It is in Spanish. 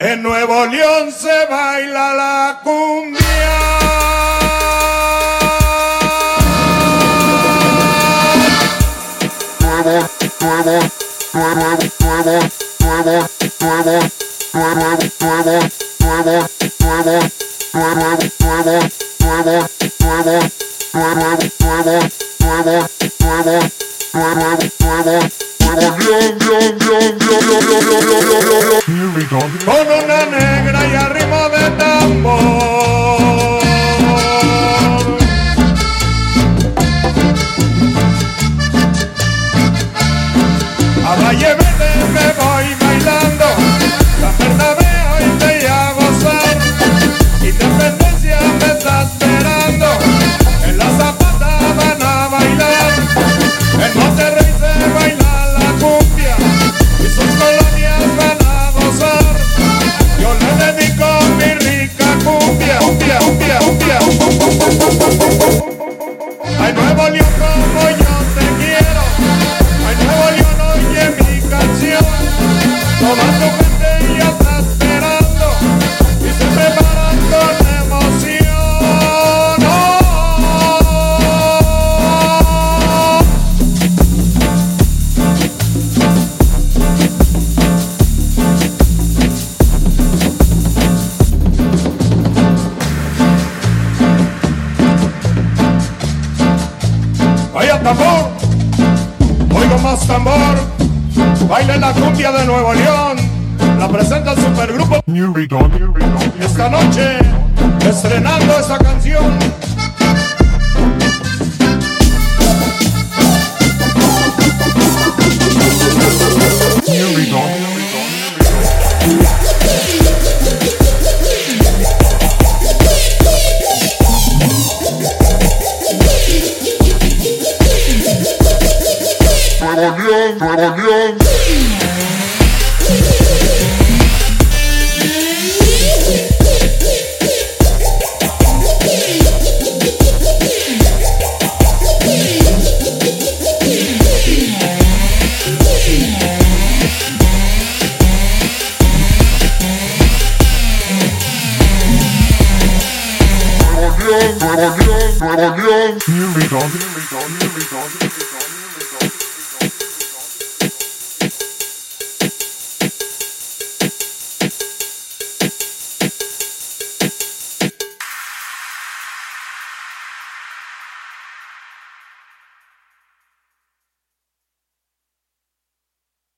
En Nuevo León se baila la cumbia. Con una negra y a ritmo de tambor. Ay, Nuevo yo te quiero. Nuevo. Toda tambor, oigo más tambor, baile la cumbia de Nuevo León, la presenta el supergrupo. Esta noche, estrenando esa canción. Nuevo León. Nuevo León, Nuevo León, Nuevo León. Here we go, here we go, here we go, here we go.